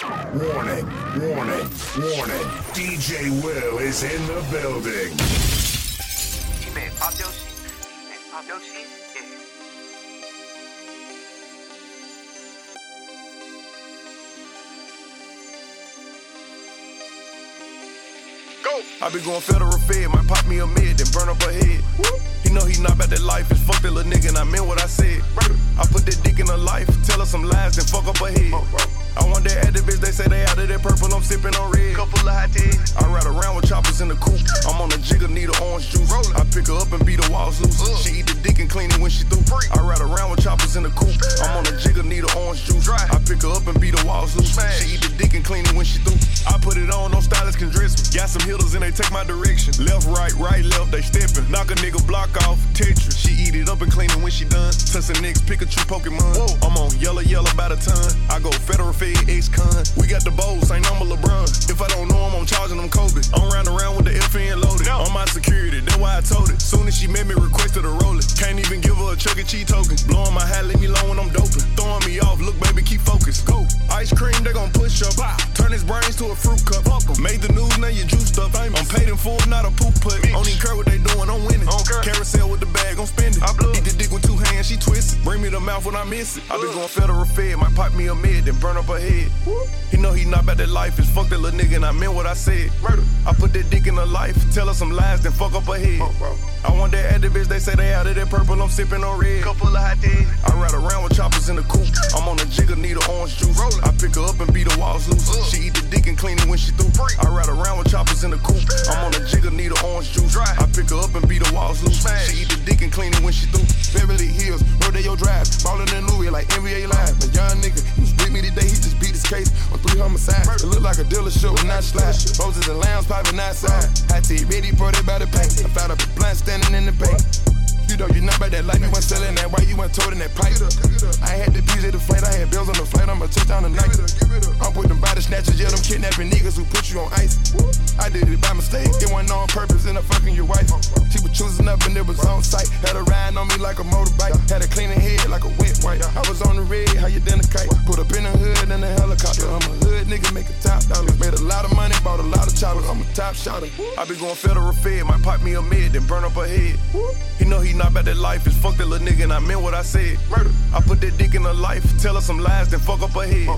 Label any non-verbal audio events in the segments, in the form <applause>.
Warning, warning, warning. DJ Will is in the building. You man, pop your shit. Man, pop your shit. Yeah. Go. I be going federal fed, might pop me a mid, then burn up a head. He know he not about that life, it's fuck that little nigga, and I meant what I said. I put that dick in her life, tell her some lies, then fuck up her head. I want that activist, they say they out of that purple, I'm sipping on red. Couple of hot tea. I ride around with choppers in the coupe. I'm on a jigger, need a orange juice. I pick her up and beat the walls loose. She eat the dick and clean it when she through. I ride around with choppers in the coupe. I'm on a jigger, need a orange juice. I pick her up and beat the walls loose. She eat the dick and clean it when she through. I put it on, no stylist can dress me. Got some hitters and they take my direction. Left, right, right, left, they stepping. Knock a nigga block off, Tetris. She eat it up and clean it when she done. Tussin' next Pikachu Pokemon. Whoa. I'm on yellow, yellow by the ton. I go federal fed, ex-con. We got the bowls, ain't number LeBron. If I don't know him, I'm charging them Kobe. I'm round around with the FN loaded. On my security, that's why I told it. Soon as she met me, requested a roll it. Can't even give her a Chuck E. Cheese token. Blowing my hat, leave me alone when I'm doping. Throwing me off, look, baby, keep focused. Go. Ice cream, they gon' push up. Turn his brains to a fruit cup. Made the news, now you juiced up. I'm paid in full, not a poop put. Don't even care what they doing, I'm winning. Carousel with the mouth when I miss it. I been going federal fed, might pop me a mid, then burn up her head. He know he not about that life, it's fuck that little nigga, and I meant what I said. Murder. I put that dick in her life, tell her some lies, then fuck up her head. I want that activist, they say they out of that purple, I'm sipping on red. Couple of hot tea. I ride around with choppers in the coupe. I'm on a jigger, need a orange juice. I pick her up and beat her walls loose. She eat the dick and clean it when she through. I ride around with choppers in the coupe. I'm on a jigger, need a orange juice. I pick her up and beat the walls loose. She eat the dick and clean it when she through. Beverly Hills, Rodeo Drive, ballin' in Louis like NBA Live. A young nigga, he was with me today, he just beat his case on three homicides. It look like a dealership with not slide. Roses and lambs popping outside. High tea, ready, brought it by the paint. I found a blunt standing in the bank. You know you not about that life, you went selling that white, you went told in that pipe. I had the PJ the flight, I had bills on the flight, I'ma touch down tonight. I'm with them body snatchers, yeah, them kidnapping niggas who put you on ice. I did it by mistake, it wasn't on purpose, and I'm fucking your wife. She was choosing up and it was on sight. Had her riding on me like a motorbike, had her cleaning head like a wet wipe. I was on the red, how you done a kite? Put up in the hood in a helicopter. I'm a hood nigga, make a top dollar. Made a lot of money, bought a lot of choppers. I'm a top shotter. I be going federal fed, might pop me a mid, then burn up a head. He know he not about that life, it's fuck that little nigga, and I meant what I said. Murder. I put that dick in her life, tell her some lies, then fuck up her head.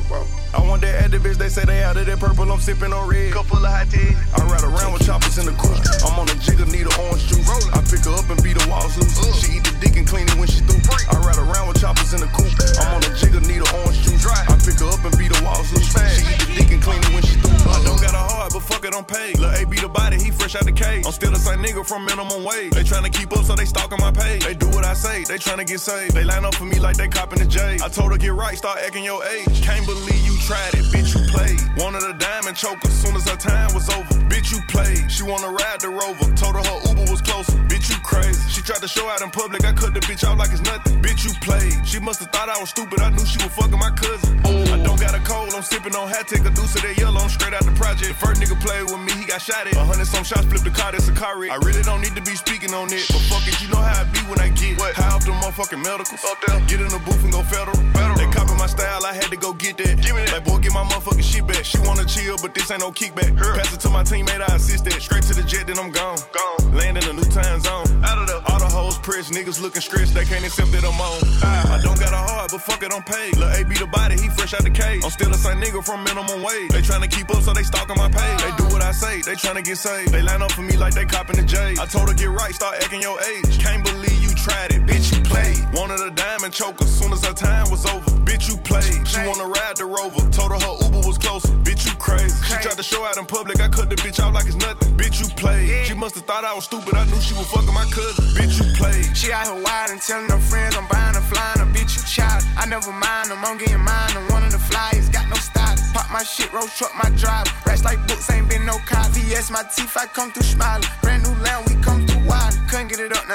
I want that activist, they say they out of that purple, I'm sipping on red. Couple of hot tea. I ride around with choppers in the coupe. I'm on a jigger, need a orange juice. I pick her up and beat the walls loose. She eat the dick and clean it when she through. I ride around with choppers in the coupe. I'm on a jigger, need a orange juice. I pick her up and beat her walls loose. She eat the dick and clean it when she through. I don't got a heart, but fuck it, I'm paid. Lil' A beat the body, he fresh out the cage. I'm still the same nigga from minimum wage. They tryna keep up, so they stalking my page. They do what I say, they tryna get saved. They line up for me like they copping the J. I told her get right, start acting your age. Can't believe you tried it, bitch, you played. Wanted a diamond choker, as soon as her time was over. Bitch, you played. She wanna ride the rover. Told her her Uber was closer. Bitch, you crazy. She tried to show out in public, I cut the bitch out like it's nothing. Bitch, you played. She must've thought I was stupid, I knew she was fucking my cousin. I don't got a cold, I'm sipping on hat, take a deuce of that yellow, I'm straight out the project. The first nigga played with me, he got shot at. A hundred some shots, flipped the car, that's a car wreck. I really don't need to be speaking on it, but fuck it, you know how I be when I get what? high off the motherfucking medicals. Up there, get in the booth and go federal. federal. They copy my style, I had to go get that. Give me that. Like, boy, get my motherfucking shit back. She wanna chill, but this ain't no kickback. Pass it to my teammate, I assist that. Straight to the jet, then I'm gone. Gone. Land in a new time zone. Out of the all the hoes pressed, niggas looking stressed, they can't accept that I'm on. I, I don't got a heart, but fuck it, I'm paid. Lil' A beat the body, he fresh out the cage. I'm still the same nigga from minimum wage. They tryna keep up, so they stalking my page. They do what I say, they tryna get saved. They line up for me like they copping the J. I told her get right, start acting your age. Can't believe you tried it, bitch, you played. Wanted a diamond choker, soon as her time was over. Bitch, you played. She wanna ride the rover. Told her her Uber was closer. Bitch, you crazy. She tried to show out in public, I cut the bitch out like it's nothing. Bitch, you played. She must've thought I was stupid, I knew she was fucking my cousin. Bitch, you played. She out here wild and telling her friends I'm buying her, flying her, bitch, you child. I never mind them, I'm getting mine. I'm one of the flyers, got no style. Pop my shit, road truck, my drive. Racks like books, ain't been no car. VS, my teeth, I come through smiling. Brand new land,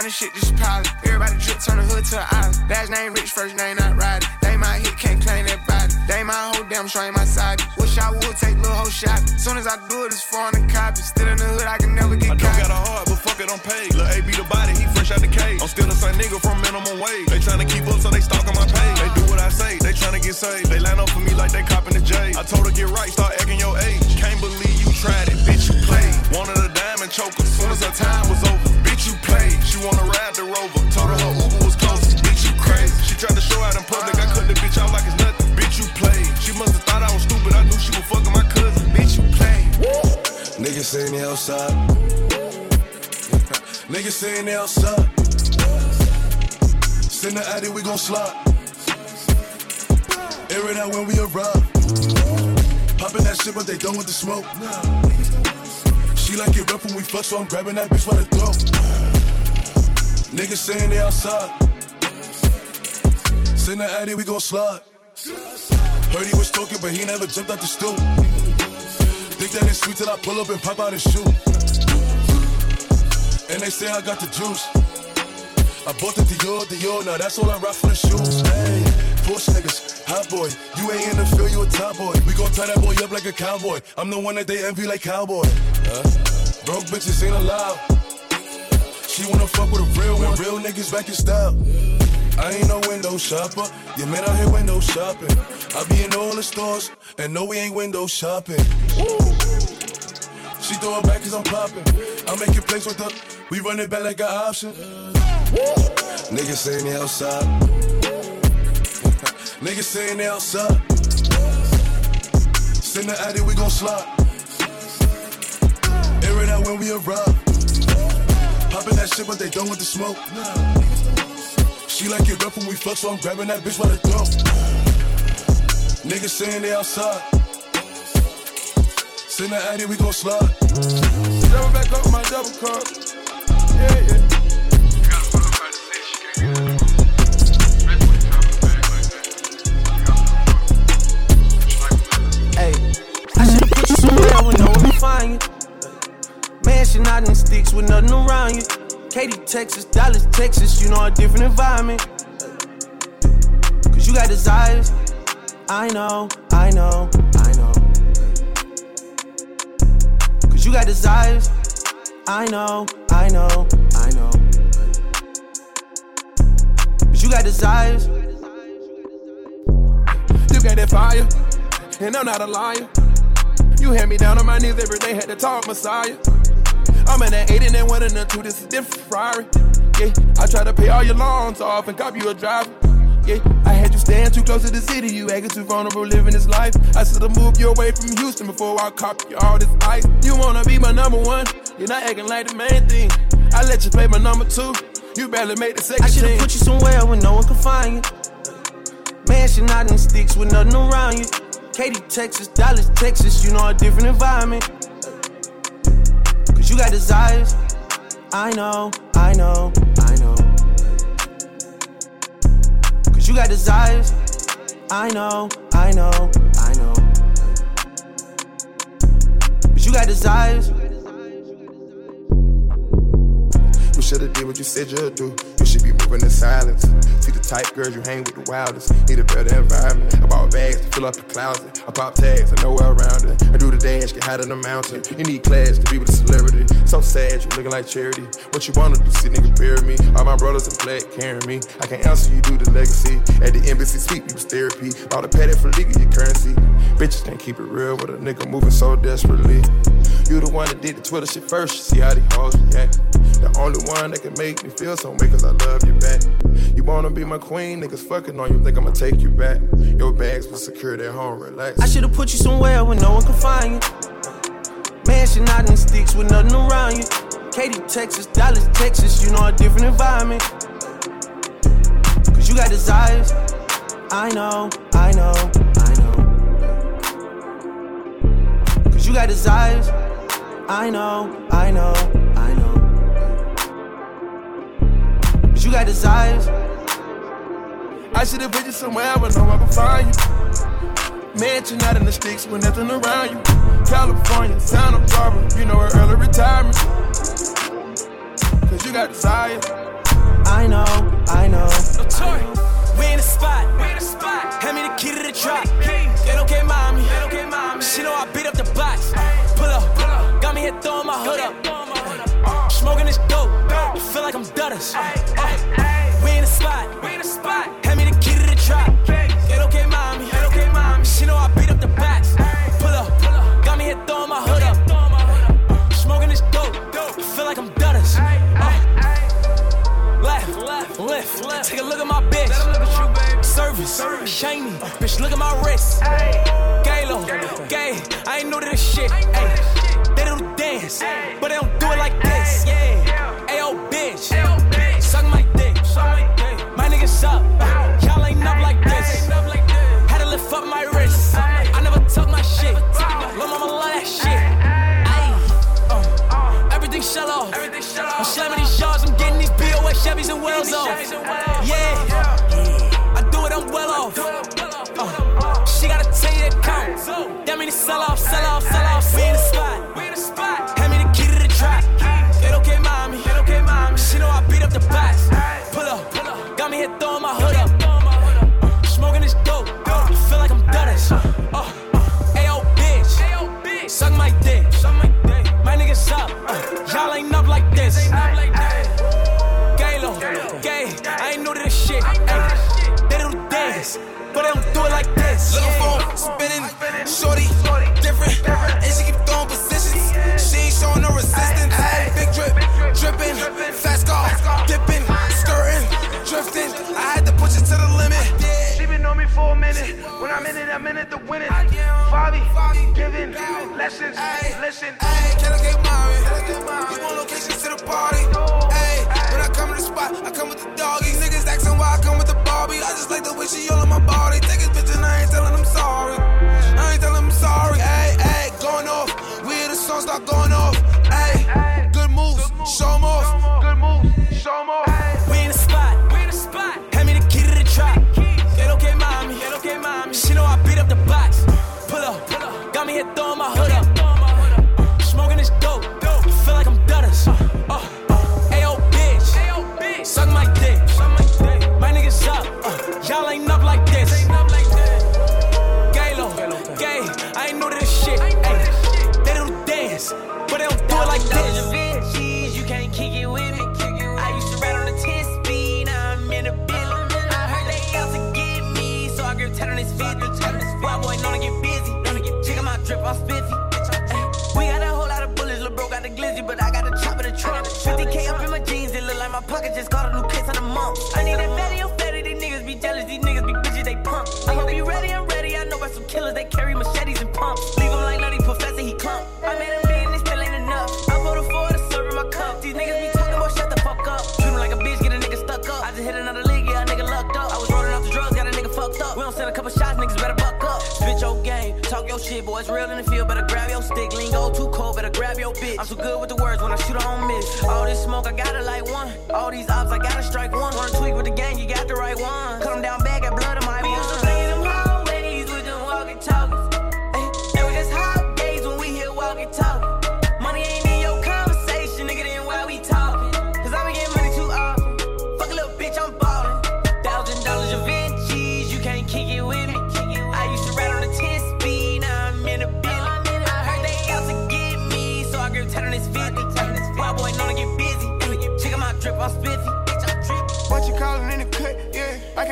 get it up, none of shit just piling. Everybody drip, turn the hood to an island. Last name rich, first name not riding. They my hit, can't claim that body. They my whole damn show ain't my side. Wish I would take little whole shot. Soon as I do it, it's foreign and copy. Still in the hood, I can never get I caught. don't got a heart, but fuck it, I'm paid. Lil' A be the body, he fresh out the cage. I'm still the same nigga from minimum wage. They tryna keep up, so they stalking my page. They do what I say, they tryna get saved. They line up for me like they copping the J. I told her get right, start saying they outside. Niggas saying they outside. Send the addy, we gon' slide. Air it out when we arrive. Poppin' that shit, but they done with the smoke. She like it rough when we fuck, so I'm grabbing that bitch by the throat. Niggas saying they outside. Send the addy, we gon' slide. Heard he was talking, but he never jumped out the stool. Think that it's sweet till I pull up and pop out his shoe. And they say I got the juice. I bought the Dior, Dior, now that's all I rock for the shoes. Hey, push niggas, hot boy. You ain't in the field, you a top boy. We gon' tie that boy up like a cowboy. I'm the one that they envy like cowboy. Huh? Broke bitches ain't allowed. She wanna fuck with a real one. Real niggas back in style. I ain't no window shopper. Your man out here window shopping. I be in all the stores, and no, we ain't window shopping. She throw it back cause I'm popping. I make it place with her. We run it back like an option. Niggas saying they outside. <laughs> Niggas saying they outside. Send the addy, we gon' slide. Air it out when we arrive. Poppin' that shit, but they done with the smoke. She like it rough when we fuck, so I'm grabbing that bitch by the throat. Niggas saying they outside. Send the addy, we gon' slide. Double back up my double cup. Yeah, yeah. Hey, I should've put you somewhere when no one can find you. Mansion out in sticks with nothing around you. Katy, Texas, Dallas, Texas, you know a different environment. Cause you got desires. I know, I know, I know. Cause you got desires. I know, I know, I know. Cause you got desires. You got that fire, and I'm not a liar. You had me down on my knees every day, had to talk Messiah. I'm in that 8 and then one and the two, this is different Ferrari. Yeah, I try to pay all your loans off and cop you a driver. Yeah, I had you staying too close to the city, you acting too vulnerable living this life. I should've moved you away from Houston before I cop you all this ice. You wanna be my number one, you're not acting like the main thing. I let you play my number two, you barely made the second I should've team. put you somewhere where no one can find you. Mansion out in sticks with nothing around you. Katy, Texas, Dallas, Texas, you know a different environment. Cause you got desires. I know, I know, I know. Cause you got desires. I know, I know, I know. Cause you got desires. Should've did what you said you'd do. You should be moving in silence. See the type girls you hang with the wildest. Need a better environment. I bought bags to fill up your closet. I pop tags I and nowhere around it. I do the dash, get high in the mountain. You need class to be with a celebrity. So sad, you looking like charity. What you wanna do, see nigga bury me. All my brothers in black carrying me. I can answer you, do the legacy. At the embassy suite, we was therapy. Bought a paddock for legal your currency. Bitches can't keep it real with a nigga moving so desperately. You the one that did the Twitter shit first. See how these hoes react. The only one that can make me feel some way, cause I love you back. You wanna be my queen, niggas fucking on you, think I'ma take you back. Your bags were secured at home, relax. I should've put you somewhere where no one can find you. Mansion out in sticks with nothing around you. Katy, Texas, Dallas, Texas, you know a different environment. Cause you got desires. I know, I know, I know. Cause you got desires. I know, I know, you got desires. I should've put you somewhere where no one can find you. Mansion out in the sticks with nothing around you. California, Santa Barbara, you know her early retirement. Cause you got desire. I know, I know. We in the spot. Hand me the like I'm Dutters. Uh, we in the spot. Hand me the key to the drop. Get okay, mommy. It okay, mommy. She know I beat up the box. Pull up. Got me here throwing my hood up. Smoking this dope. I feel like I'm Dutters. Uh, left, left, lift. Take a look at my bitch. Service, shiny. Bitch, look at my wrist. Galo, gay. I ain't new to this shit. Ay, they do dance, but they don't do it like this. Yeah. Ayo, bitch. Suck my dick. My niggas up. Y'all ain't up like this. Had to lift up my wrist. I never tuck my shit. Lil' mama love that shit. Ayy, uh, everything shut off. I'm slamming these yards. I'm getting these BOS Chevys and Wells off. Yeah, I do it. I'm well off. Uh, she got a 10 year count. That mean it's sell off, sell off, sell off. We in the spot. Y'all ain't up like this. Galo, gay. I ain't new to this shit. Ay, they do dance, but they don't do it like this. Little phone spinning, shorty, different, and she keep throwing positions. She ain't showing no resistance. Big drip, dripping, fast car, dipping, skirting, drifting. I had to push it to the limit. She been on me for a minute. When I'm in it, I'm in it to win it. Fabi, giving lessons, listen. Ayy, can I get Mari? When I come to the spot, I come with the. Niggas asking why I come with the Barbie. I just like the way she all my body. I ain't telling sorry. I ain't telling sorry. Ayy, ayy, going off. We song going off. Ayy, good moves, show off. Good move, show off. Suck my dick. My niggas up. Uh, y'all ain't up like this. Galo, gay. I ain't new to this shit. They do dance, but they don't do it like this. Pocket just caught a new case of the month. I need that fatty, I'm fatty, these niggas be jealous, these niggas be bitches, they pump. I hope you ready, I'm ready, I know about some killers, they carry shit, boy, it's real in the field, better grab your stick. Lingo too cold, better grab your bitch. I'm so good with the words when I shoot, I don't miss. All this smoke, I gotta like one. All these ops, I gotta strike one. Wanna tweak with the gang, you got the right one. Cut 'em down bad, got blood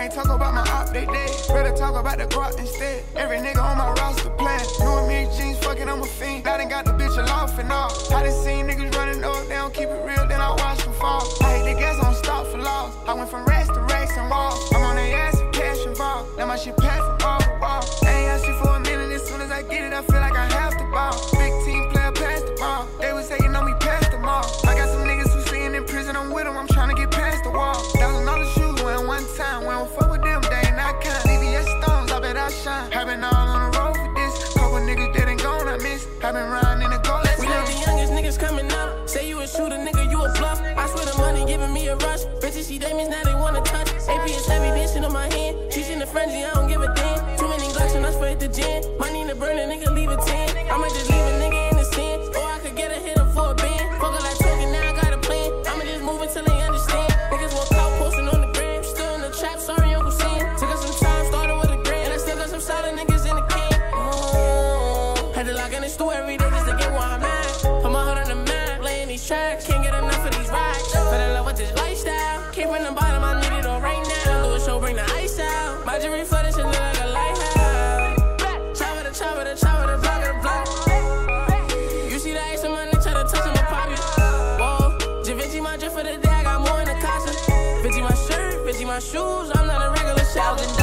can't talk about my op, they dead. Better talk about the guap instead. Every nigga on my roster playing. New and me jeans, fucking, I'm a fiend. I done got the bitch aloft and all. I done seen niggas running shoes, I'm not a regular shopper.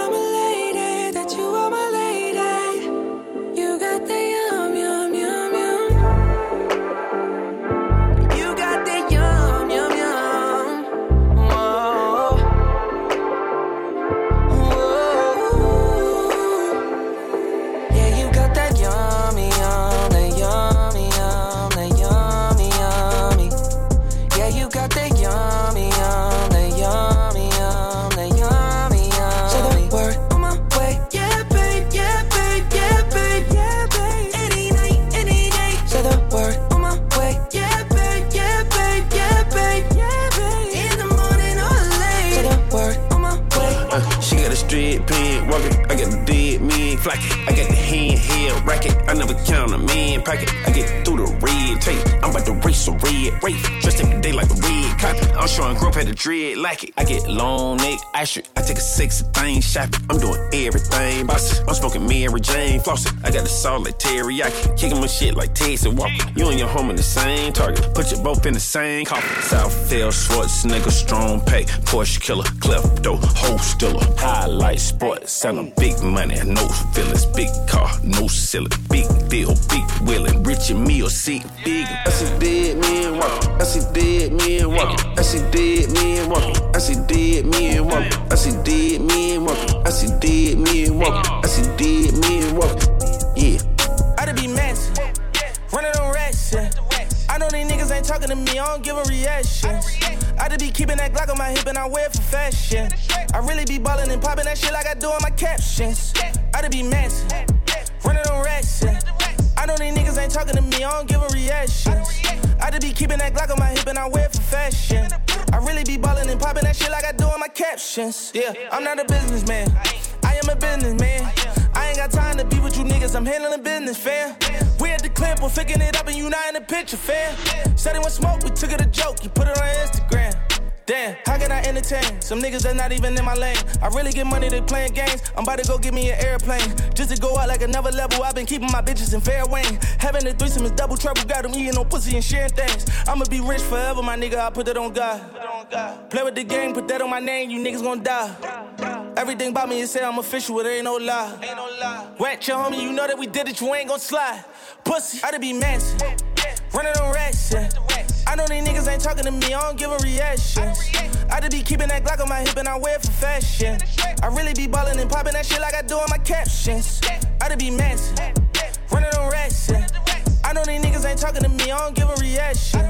Flocking. I got the hand held racket. I never count a man pocket. I get through the red tape. I'm about to race a red race. Dressed every showing growth at the dread like it. I get long neck, ice strip. I take a sexy thing shopping. I'm doing everything bossy. I'm smoking Mary Jane flossing. I got the salt like teriyaki. Kicking my shit like Tyson Walker. You and your home in the same target. Put you both in the same coffin. Southfield, Schwarzenegger, strong pay. Porsche killer, klepto, stiller. Highlight sport, selling big money, no feelings. Big car, no ceiling. Big deal, big willing. Rich and meal, seat big. I see dead men walking. I see dead men walking. I see dead men walking. I see dead men walking. I see dead men walking. I see dead men walking. I see dead men walking. Yeah. I to be massive, running on racks. Yeah. I know these niggas ain't talking to me, I don't give a reaction. I to be keeping that Glock on my hip and I wear it for fashion. I really be ballin' and popping that shit like I do on my captions. I to be massive, running on racks. Yeah. I know these niggas ain't talking to me, I don't give a reaction. I to be keeping that Glock on my hip and I wear it for fashion. I really be ballin' and popping that shit like I do in my captions. Yeah, I'm not a businessman. I am a businessman. I ain't got time to be with you niggas, I'm handling business, fam. We at the clip, we're picking it up and you not in the picture, fam. Said he want smoke, we took it a joke, you put it on Instagram. Damn, how can I entertain some niggas that not even in my lane? I really get money to playing games. I'm about to go get me an airplane just to go out like another level. I've been keeping my bitches in fair wing. Having a threesome is double trouble. Got them eating no pussy and sharing things. I'ma be rich forever, my nigga. I put that on God. Play with the game, put that on my name. You niggas gon' die. Everything about me is say I'm official. It ain't no lie. Ain't no lie. Wet your homie, you know that we did it. You ain't gon' slide. Pussy, I'd be massive. Running on racks, yeah. I know these niggas ain't talking to me, I don't give a reaction. I just be keeping that Glock on my hip and I wear it for fashion. I really be ballin' and popping that shit like I do on my captions. I just be massive. Running on racks. I know these niggas ain't talking to me, I don't give a reaction.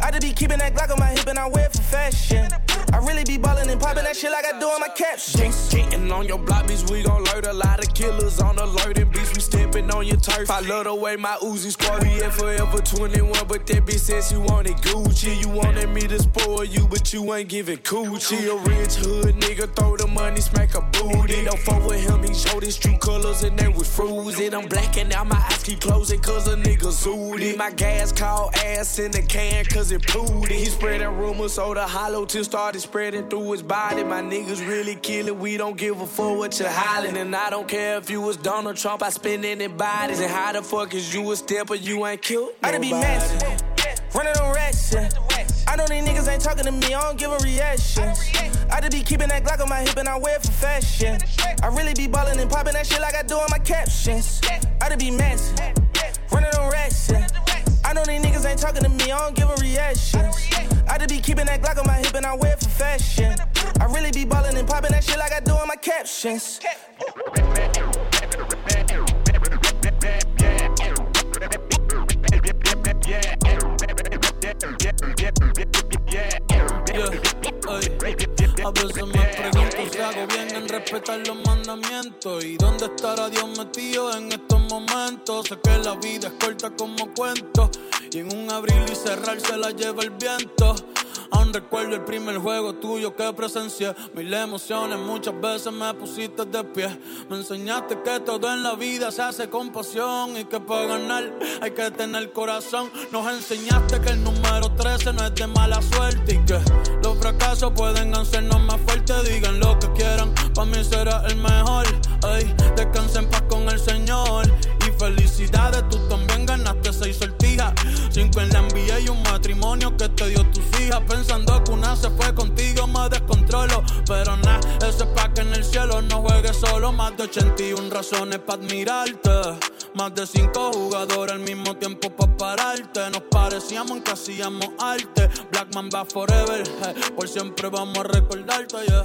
I just be keeping that Glock on my hip and I wear it for fashion. I really be ballin' and popping that shit like I do on my captions. Getting on your block, bitch, we gon' alert a lot of killers on alert and bitch, we steppin' on your turf. I love the way my Uzi squad at forever 21, but that bitch says she wanted Gucci. You wanted me to spoil you, but you ain't giving coochie. A rich hood nigga, throw the money, smack a booty. Don't fuck with him, he showed his true colors and they was frozen. I'm blacking out, my eyes keep closing cause a nigga zooted. My gas called ass in the can cause it pooted. He spreading rumors, so the hollow tip started spreading through his body. My niggas really killing, we don't give a fuck what you're hollering. And I don't care if you was Donald Trump, I spend any bodies. And how the fuck is you a step stepper, you ain't killed? I done be massive. Running on racks. I know these niggas ain't talking to me, I don't give a reaction. I just be keeping that Glock on my hip and I wear it for fashion. I really be ballin' and popping that shit like I do on my captions. I just be massive. Running on racks. I know these niggas ain't talking to me, I don't give a reaction. I just be keeping that Glock on my hip and I wear it for fashion. I really be ballin' and popping that shit like I do on my captions. A veces me pregunto si hago respetar los mandamientos y dónde estará Dios metido en estos momentos. Sé que la vida es corta como cuento y en un abrir y cerrar se la lleva el viento. Aún recuerdo el primer juego tuyo que presencié. Mil emociones, muchas veces me pusiste de pie. Me enseñaste que todo en la vida se hace con pasión y que para ganar hay que tener corazón. Nos enseñaste que el número 13 no es de mala suerte y que los fracasos pueden hacernos más fuertes. Digan lo que quieran, para mí será el mejor. Ay, descansen en paz con el Señor. Y felicidades, tú también ganaste seis sortijas. Cinco en la NBA y un matrimonio que te dio tus hijas. Pensando que una se fue contigo, me descontrolo. Pero nada, ese es pa' que en el cielo no juegue solo. Más de 81 razones para admirarte. Más de cinco jugadores al mismo tiempo para pararte. Nos parecíamos en que hacíamos arte. Blackman va forever, por siempre vamos a recordarte, yeah.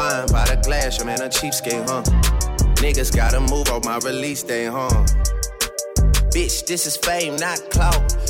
Wine by the glass, I'm in a cheapskate, huh? Niggas gotta move on my release day, huh? Bitch, this is fame, not clout.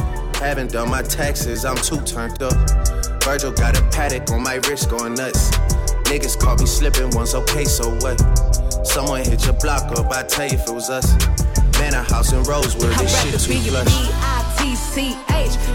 Haven't done my taxes, I'm too turned up. Virgil got a Patek on my wrist going nuts. Niggas caught me slipping once, okay, so what? Someone hit your block up, I tell you if it was us. Man, a house in Rosewood, this shit too. B-I-T-C-H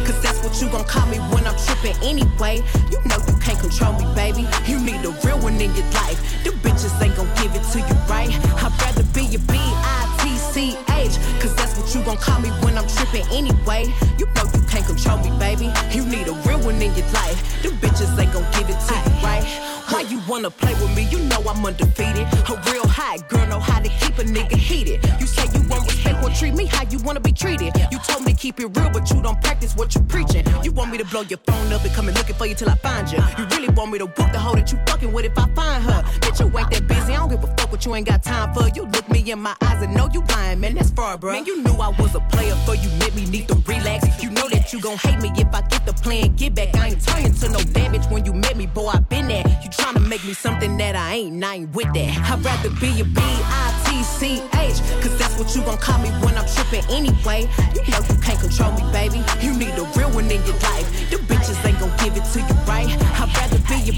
Cause that's what you gon' call me when I'm trippin' anyway You know you can't control me, baby You need a real one in your life The bitches ain't gon' give it to you right I'd rather be a B-I-T-C-H C-H, cause that's what you gon' call me when I'm trippin' anyway. You know you can't control me, baby. You need a real one in your life. Them bitches ain't gon' give it to you, right? Why you wanna play with me? You know I'm undefeated. A real high girl know how to keep a nigga heated. You treat me how you wanna be treated. You told me to keep it real, but you don't practice what you preaching. You want me to blow your phone up and come and looking for you till I find you. Uh-huh. You really want me to whoop the hoe that you fucking with if I find her. Bitch, you ain't that busy. I don't give a fuck what you ain't got time for. You look me in my eyes and know you lying, man. That's far, bro. Man, you knew I was a player, for you met me need to relax. You know that you gon' hate me if I get the plan, get back. I ain't turning to no damage when you met me, boy. I been there. You tryna make me something that I ain't, I ain't with that. I'd rather be a B-I-T-C-H, cause that's what you gon' call me when I'm tripping anyway. You know you can't control me, baby. You need a real one in your life. The bitches ain't gon' give it to you, right? I'd rather be a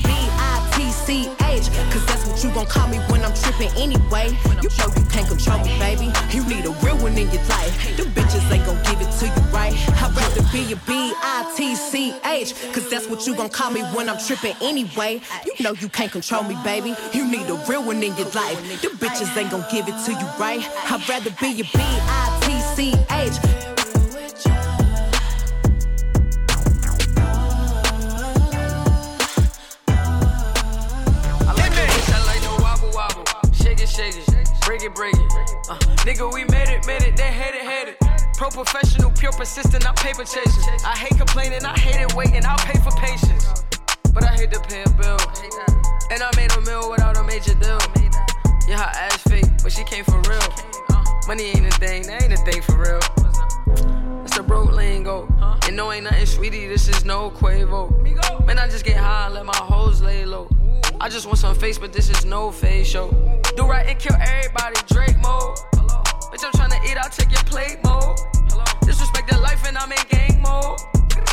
B-I-T-C-H, cause that's what you gon' call me when I'm trippin' anyway. You know you can't control me, baby. You need a real one in your life. The bitches ain't gon' give it to you, right? I'd rather be a B-I-T-C-H, cause that's what you gon' call me when I'm trippin' anyway. You know you can't control me, baby. You need a real one in your life. The bitches ain't gon' give it to you, right? I'd rather be a B-I-T-C-H. Shake it, break it, break it. Uh, nigga, we made it, made it, they hate it, hate it. Pro professional, pure persistent, I'm paper chasing. I hate complaining, I hate it waiting, I'll pay for patience. But I hate to pay a bill. And I made a meal without a major deal. Yeah, her ass fake, but she came for real. Money ain't a thing, that ain't a thing for real. That's a broke lingo. And no, ain't nothing sweetie, this is no Quavo. Man, I just get high and let my hoes lay low. I just want some face, but this is no face show. Do right and kill everybody, Drake mode. Bitch, I'm tryna eat, I'll take your plate mode. Disrespect the life and I'm in gang mode.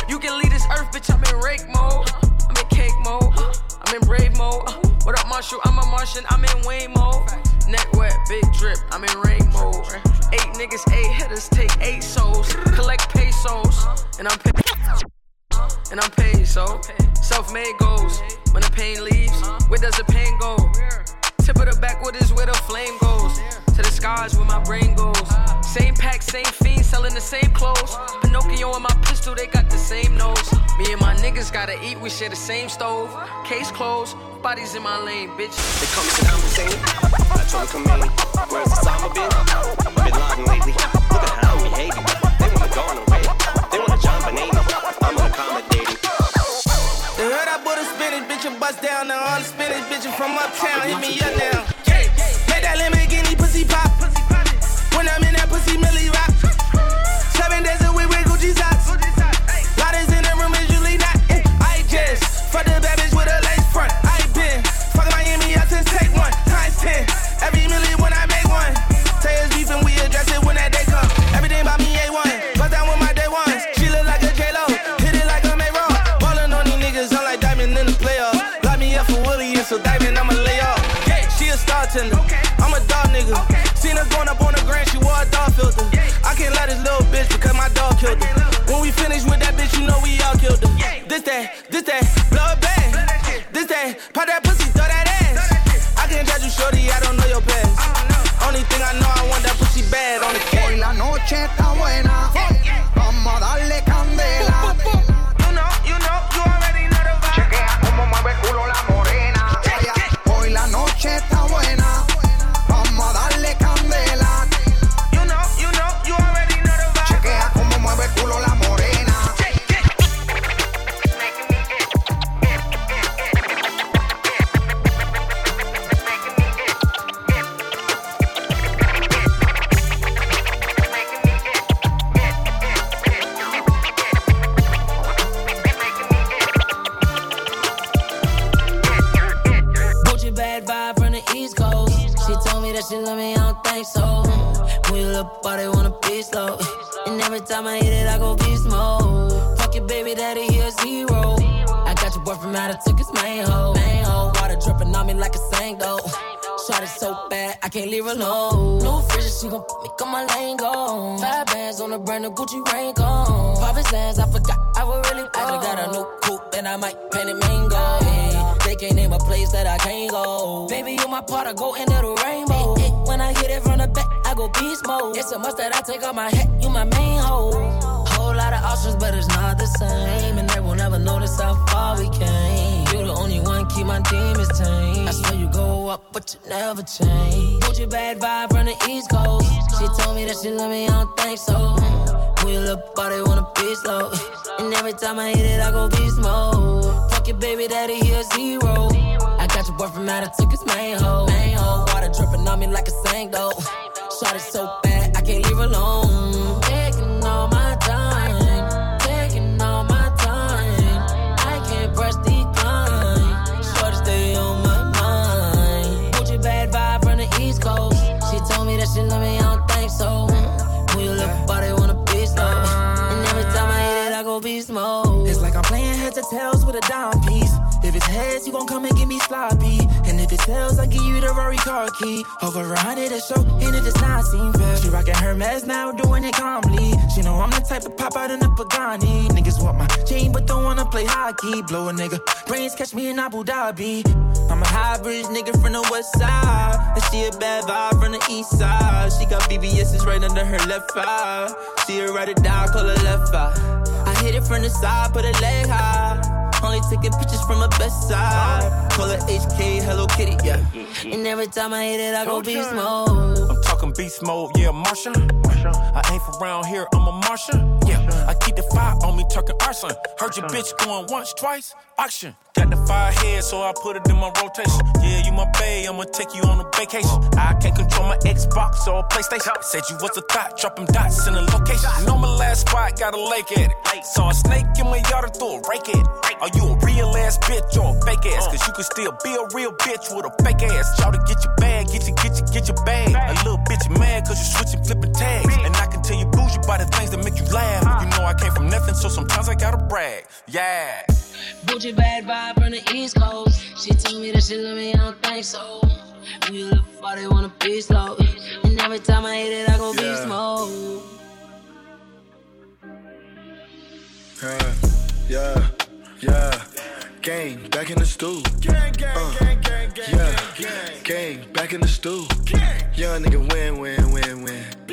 You can leave this earth, bitch, I'm in rake mode. I'm in cake mode. I'm in brave mode. What up, Marshall? I'm a Martian, I'm in Wayne mode. Neck wet, big drip, I'm in rain mode. Eight niggas, eight hitters, take eight souls. Collect pesos, and I'm paid. Uh-huh. And I'm paid, so self-made goals. When the pain leaves, uh-huh. where does the pain go? Tip of the backwood is where the flame goes. To the skies where my brain goes. Uh-huh. Same pack, same fiend, selling the same clothes. Pinocchio and my pistol, they got the same nose. Me and my niggas gotta eat, we share the same stove. Case closed, bodies in my lane, bitch. They call me Saddam Hussein. I told him come in. Where's Osama bin? Bin Laden lately. Look at how I'm behaving. They wanna go on a raid. They wanna JonBenét. I'm accommodating. They heard I bought a spinach, bitch, and bust down. Now all the spinach bitches from uptown hit me up now. Make that Lamborghini pussy pop. Hoy that she love me, I don't think so. When you look body wanna be slow. And every time I hit it, I go beast mode. Fuck your baby daddy, he a zero. I got your boyfriend out of took his main hoe. Main hoe. Water dripping on me like a though. Shot it so bad, I can't leave her alone. New fishes, she gon' put me on my lane go. Five bands on the brand new Gucci rain gone. Pop his ass, I forgot I would really go. I just got a new coupe and I might paint it mango. Can't name a place that I can't go. Baby, you my part, I go into the rainbow. When I hit it from the back, I go beast mode. It's a must that I take off my hat, you my main hoe. Whole lot of options, but it's not the same. And they will never notice how far we came. You're the only one keep my demons tame. I swear you go up, but you never change. Put your bad vibe from the East Coast. She told me that she love me, I don't think so. When you look body wanna be slow. And every time I hit it, I go beast mode. Fuck your baby daddy, he a zero. I got your boy from out, of took his main hoe. Water dripping on me like a though. Shot it so bad, I can't leave alone. Heads or tails with a dime piece. If it's heads, you gon' come and give me sloppy. And if it's tails, I give you the Rory car key. Over a hundred a show, and if it's not seen fair, she rockin' her mess now, doing it calmly. She know I'm the type to pop out in a Pagani. Niggas want my chain, but don't wanna play hockey. Blow a nigga, brains catch me in Abu Dhabi. I'm a hybrid nigga from the west side. And she a bad vibe from the east side. She got BBS's right under her left eye. She a ride or die, call her left eye. Hit it from the side, put a leg high. Only taking pictures from the best side. Call her HK, Hello Kitty, yeah. And every time I hit it, I go beast mode. I'm talking beast mode, yeah, Martian. I ain't from around here, I'm a Martian. Yeah, I keep the fire on me, talking arson. Heard your bitch going once, twice, auction. Got the fire head, so I put it in my rotation. Yeah, you my bae, I'ma take you on a vacation. I can't control my Xbox or PlayStation. Said you was a thought, dropping dots in the location. Know my last spot, got a lake at it. Saw a snake in my yard and threw a rake at it. Are you a real ass bitch or a fake ass? Cause you can still be a real bitch with a fake ass. Shout to get your bag, get your, get your, get your bag. A little bitch mad cause you switching, flipping tags. And I can tell you bougie by the things that make you laugh. You know I came from nothing, so sometimes I gotta brag. Yeah. Bougie bad vibe from the East Coast. She told me that she love me, I don't think so. When you look for they wanna be slow. And every time I hit it, I go Yeah. beast mode. Uh, yeah, yeah. Gang, back in the stool. Gang, gang, gang, gang, gang, yeah. gang, gang. Gang, back in the stool. Young nigga win, win, win, win.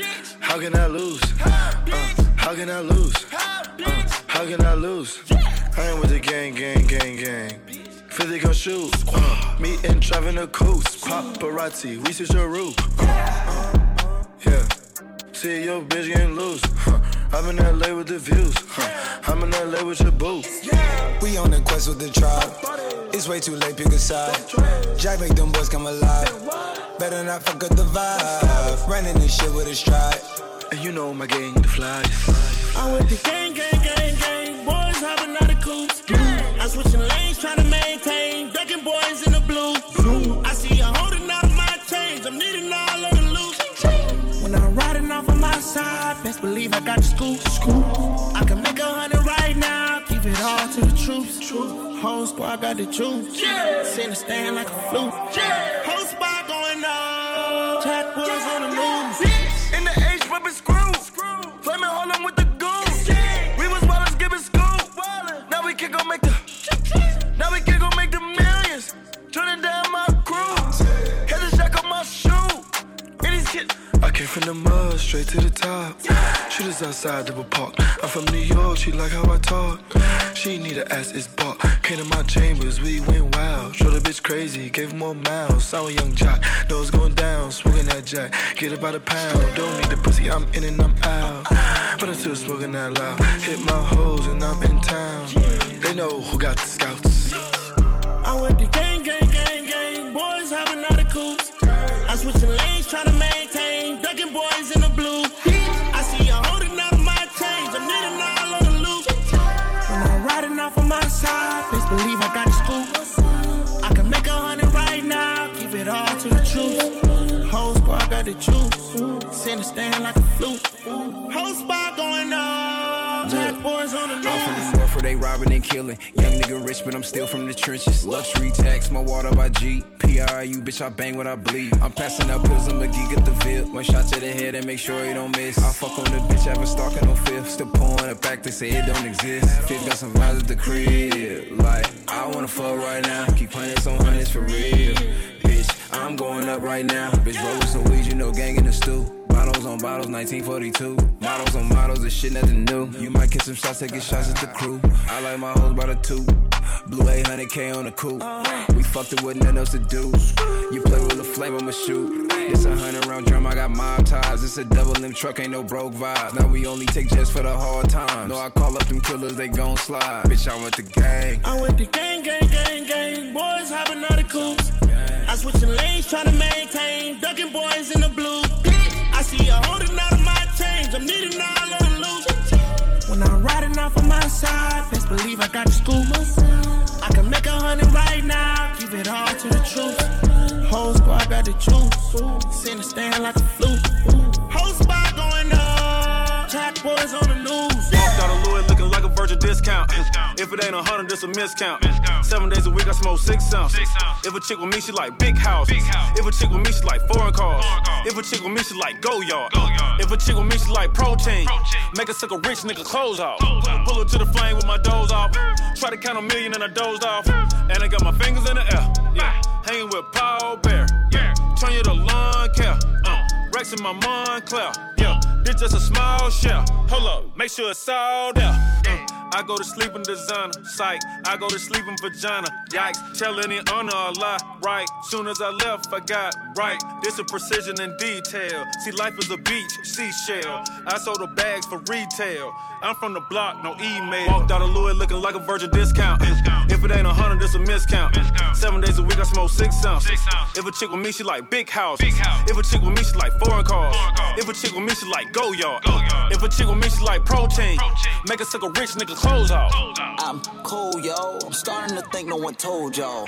How can I lose? Uh, how can I lose? Uh, how can I lose? I am with the gang, gang, gang, gang. Gon' shoot. Uh, me and driving a coast. Paparazzi, we switch a roof. Uh, yeah. See your bitch getting loose. Huh. I'm in LA with the views. Huh. I'm in LA with your boo. We on the quest with the tribe. It's way too late, pick a side. Jack make them boys come alive. Better not fuck up the vibe. Running this shit with a stride. And you know my gang, the flies. I'm with the gang, gang, gang, gang. Boys hopping out of coops. I'm switching lanes, trying to maintain. Best believe I got the scoop. I can make a hundred right now. Keep it all to the troops. Whole squad got the juice. Send a stand like a flute. Whole spot going on. Jack boys on the news. In the H, whipping screw. Flaming Harlem with the goons. We was ballers giving scoop. Now we can go make the. Now we can go make the millions. Turning down my crew. Had the shack on my shoe. And these kids. I came from the mud, straight to the top. Shooters outside double park. I'm from New York, she like how I talk. She need a ass is bought. Came to my chambers, we went wild. Show the bitch crazy, gave more miles. I'm a young jock, nose going down, smoking that jack. Get about a pound, don't need the pussy, I'm in and I'm out. But I'm still smoking that loud. Hit my hoes and I'm in town. They know who got the scouts. I'm with the gang, gang, gang, gang. Boys having out of coops. I'm switching my side, best believe I got Got the juice. Send a stand like a flute. Whole spot going on. Jack boys on the I'm from news. the north where they robbing and killing. Young nigga rich, but I'm still from the trenches. Luxury tax, my water by G. PRU, bitch, I bang what I bleed. I'm passing out pills, I'm a geek at the Ville. One shot to the head and make sure you don't miss. I fuck on the bitch, I've a stalking on fifth. Still pouring it back, they say it don't exist. Fifth got some vibes at the crib. Like, I wanna fuck right now. Keep playing on hundreds for real. Bitch, I'm going up right now. Bitch, roll with some weed, you know, gang in the stew. Bottles on bottles, 1942. Models on models, this shit nothing new. You might get some shots, taking shots at the crew. I like my hoes by the two. Blue 800K on the coupe. We fucked it with nothing else to do. You play with a flame, I'ma shoot. It's a hundred round drum, I got mob ties. It's a double limb truck, ain't no broke vibes. Now we only take jets for the hard times. No, I call up them killers, they gon' slide. Bitch, I went the gang. I went the gang, gang, gang, gang. Boys hopping out of coops. I switching lanes, trying to maintain. Ducking boys in the blue. I see you holding out of my change. I'm needing all of the loot. When I'm riding off on my side, best believe I got the scoop. I can make a hundred right now. Keep it all to the truth. Whole squad got the juice. Send a stand like a flute. Whole spot going up. Jack boys on the news. A Virgil discount. If it ain't a hundred, this a miscount. Seven days a week, I smoke six ounce. If a chick with me, she like big house. If a chick with me, she like foreign cars. If a chick with me, she like go yard. If a chick with me, she like protein. Make her suck a rich nigga clothes off. Pull her to the flame with my doze off. Try to count a million and I dozed off. And I got my fingers in the air. Yeah. Hanging with Paul Bear. Yeah. Turn you to lawn care. Uh. Rex in my Montclair. Yeah. This just a small shell. Hold up, make sure it's all there. Uh. I go to sleep in designer, psych. I go to sleep in vagina, yikes. Tell any honor a lie, right? Soon as I left, I got right. This is precision and detail. See, life is a beach, seashell. I sold the bags for retail. I'm from the block, no email. Walked out of Louis looking like a Virgil discount. If it ain't a hundred, it's a miscount. Seven days a week, I smoke six ounces. If a chick with me, she like big house. If a chick with me, she like foreign cars. If a chick with me, she like go yard. If a chick with me, she like protein. Make a suck a rich nigga clothes off. I'm cool, yo. I'm starting to think no one told y'all.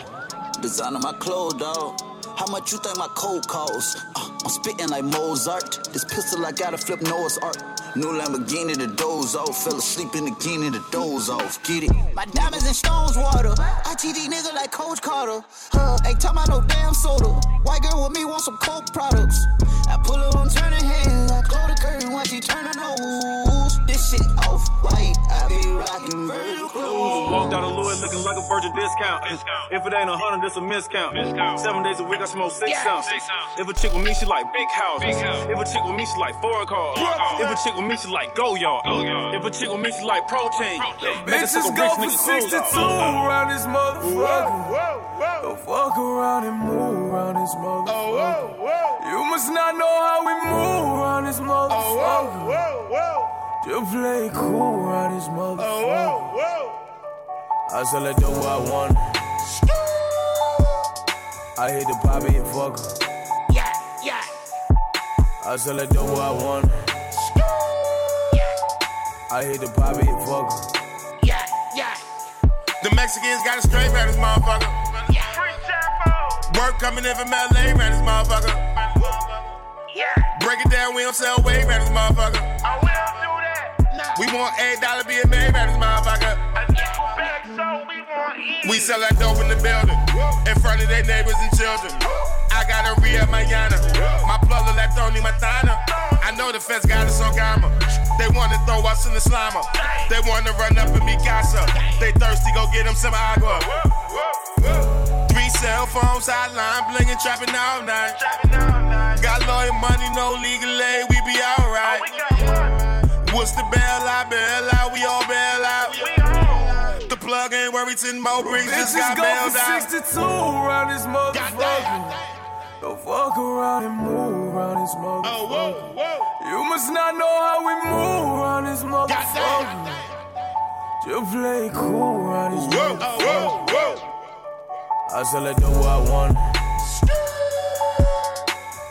Designing my clothes, dog. How much you think my coat costs? Uh, I'm spitting like Mozart. This pistol I gotta flip Noah's Ark. New Lamborghini to doze off. Fell asleep in the bikini to doze off. Get it? My diamonds and stones water. ITD nigga like Coach Carter. Huh, ain't talking about no damn soda. White girl with me want some coke products. I pull up on turning heads. I close the curtain when she turn her nose. This shit off white. I be rocking vertical clothes. Walked out of Louis looking like a Virgil discount. If it ain't a hundred, it's a miscount. Seven days a week, I smoke six ounces. If a chick with me, she like big houses. If a chick with me, she like foreign cars. If a chick with me, she like go yard. If a chick with me, she like protein. Make her suck a Bitches go rich for 62 around this motherfucker. Don't fuck around and move around this motherfucker. Oh, you must not know how we move around this oh, motherfucker. Oh, whoa, Just play cool around this oh, motherfucker. I sell it do what I want. I hit the poppy and fuck her. Yeah, yeah. I sell it do what I want. I hit the poppy and fuck her. Yeah, yeah. The Mexicans got a straight man, this motherfucker. Work coming in from LA, man, this motherfucker. Yeah. Break it down, we don't sell way, man, this motherfucker. We want eight dollar being made, man, this motherfucker. We sell that dope in the building, in front of their neighbors and children. I got a Ria Mañana, my plug like Tony Montana. I know the feds got us on gamma. They wanna throw us in the slimer. They wanna run up and me gossip. They thirsty, go get them some agua. Cell phones, hotline, blingin', trapping all night. Got lawyer money, no legal aid, we be alright. What's the bail out, bail out, we all bail out. The plug ain't worried, ten more bricks just got go bailed for out. 62 around this motherfucker. Don't fuck around and move around this motherfucker. Oh, you must not know how we move around this motherfucker. Just play cool around this motherfucker. I sell it do what I want.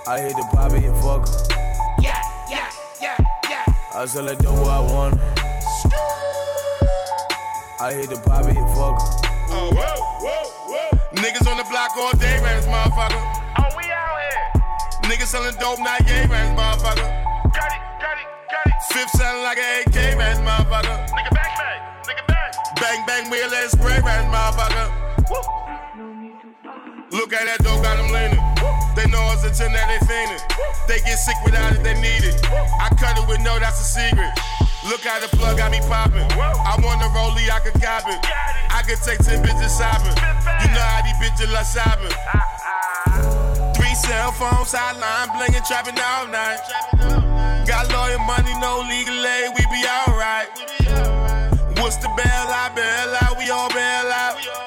I hit the poppy and fuck her. Yeah, yeah, yeah, yeah. I sell it do what I want. I hit the poppy and fuck her. Niggas on the block all day, man, this motherfucker. Oh, we out here. Niggas selling dope, not gay, man, motherfucker. Got it, got it, got it. Fifth sounding like an AK, man, motherfucker. Nigga, bang, bang, nigga, bang. Bang, bang, wheel and spray, man, this motherfucker. Look at that dope, got them leaning. They know it's a 10 that they fiending. They get sick without it, they need it. I cut it with no, that's a secret. Look how the plug got me popping. I want a rollie, I could cop it. I could take 10 bitches shopping. You know how these bitches love shopping. Three cell phone, sideline, blingin', trapping all night. Got lawyer money, no legal aid, we be alright. What's the bail out, bail out, we all bail out.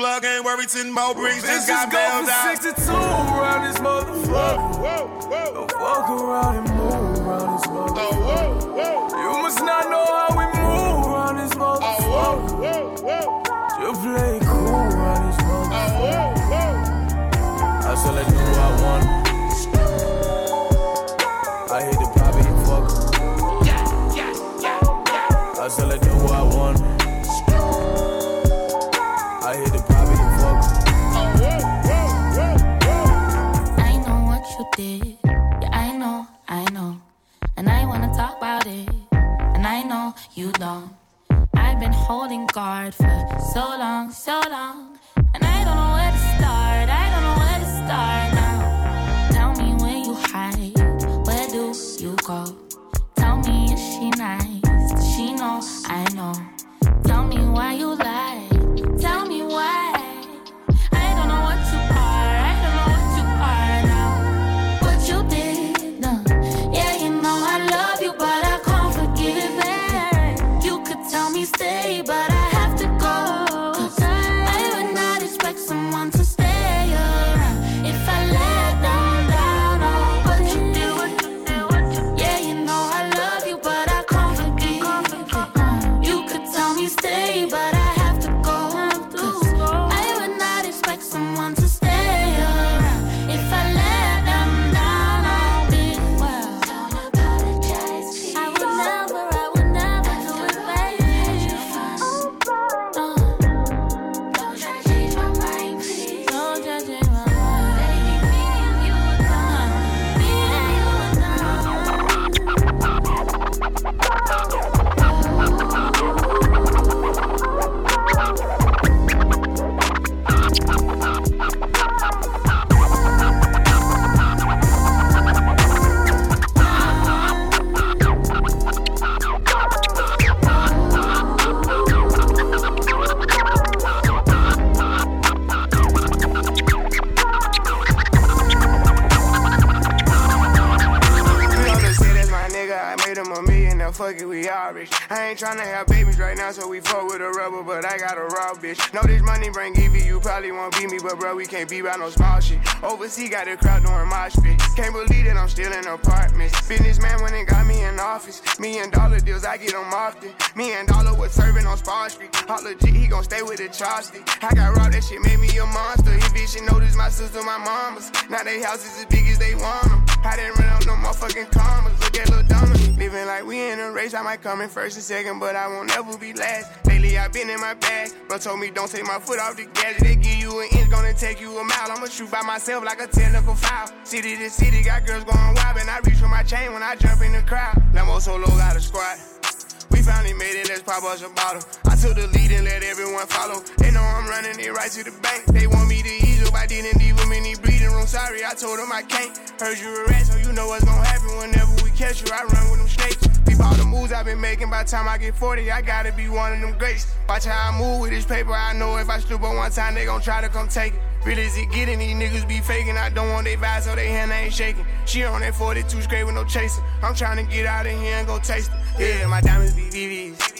Plug ain't worried, 10 more bricks just got bailed out. 62 around this motherfucker. Don't fuck around and move around this motherfucker. You must not know how we move around this motherfucker. Just play cool around this motherfucker. I still let do what I want. Bitch. Know this money bring Evie, you probably won't beat me, but bro, we can't be by no small shit. Overseas got the crowd doing mosh pit. Can't believe that I'm still in apartments. Businessman went and got me in office. Million dollar deals, I get them often. Me and Dollar was serving on Spar Street. Holla G, he gon' stay with the chopstick. I got raw, that shit made me a monster. He bitch, she noticed my sister, my mamas. Now they houses as big as they want them. I didn't run up no motherfucking commas. Look at Lil Donna. Living like we in a race. I might come in first and second, but I won't ever be last. Lately I've been in my bag. Bro told me don't take my foot off the gas. They give you an inch, gonna take you a mile. I'ma shoot by myself like a technical foul. City to city, got girls going wild, and I reach for my chain when I jump in the crowd. Lambo solo got a squad. We finally made it, let's pop us a bottle. I took the lead and let everyone follow. They know I'm running it right to the bank. They want me to ease up, I didn't leave them in the bleeding room. Sorry, I told them I can't. Heard you a rat, so you know what's gonna happen whenever we catch you. I run with them snakes. Peep all the moves I've been making. By the time I get 40, I gotta be one of them greats. Watch how I move with this paper. I know if I slip on one time, they gon' try to come take it. Really, is it getting these niggas be faking? I don't want they vibes, so they hand ain't shaking. She on that 42 straight with no chasing. I'm trying to get out of here and go taste it. Yeah, my diamonds be VVs.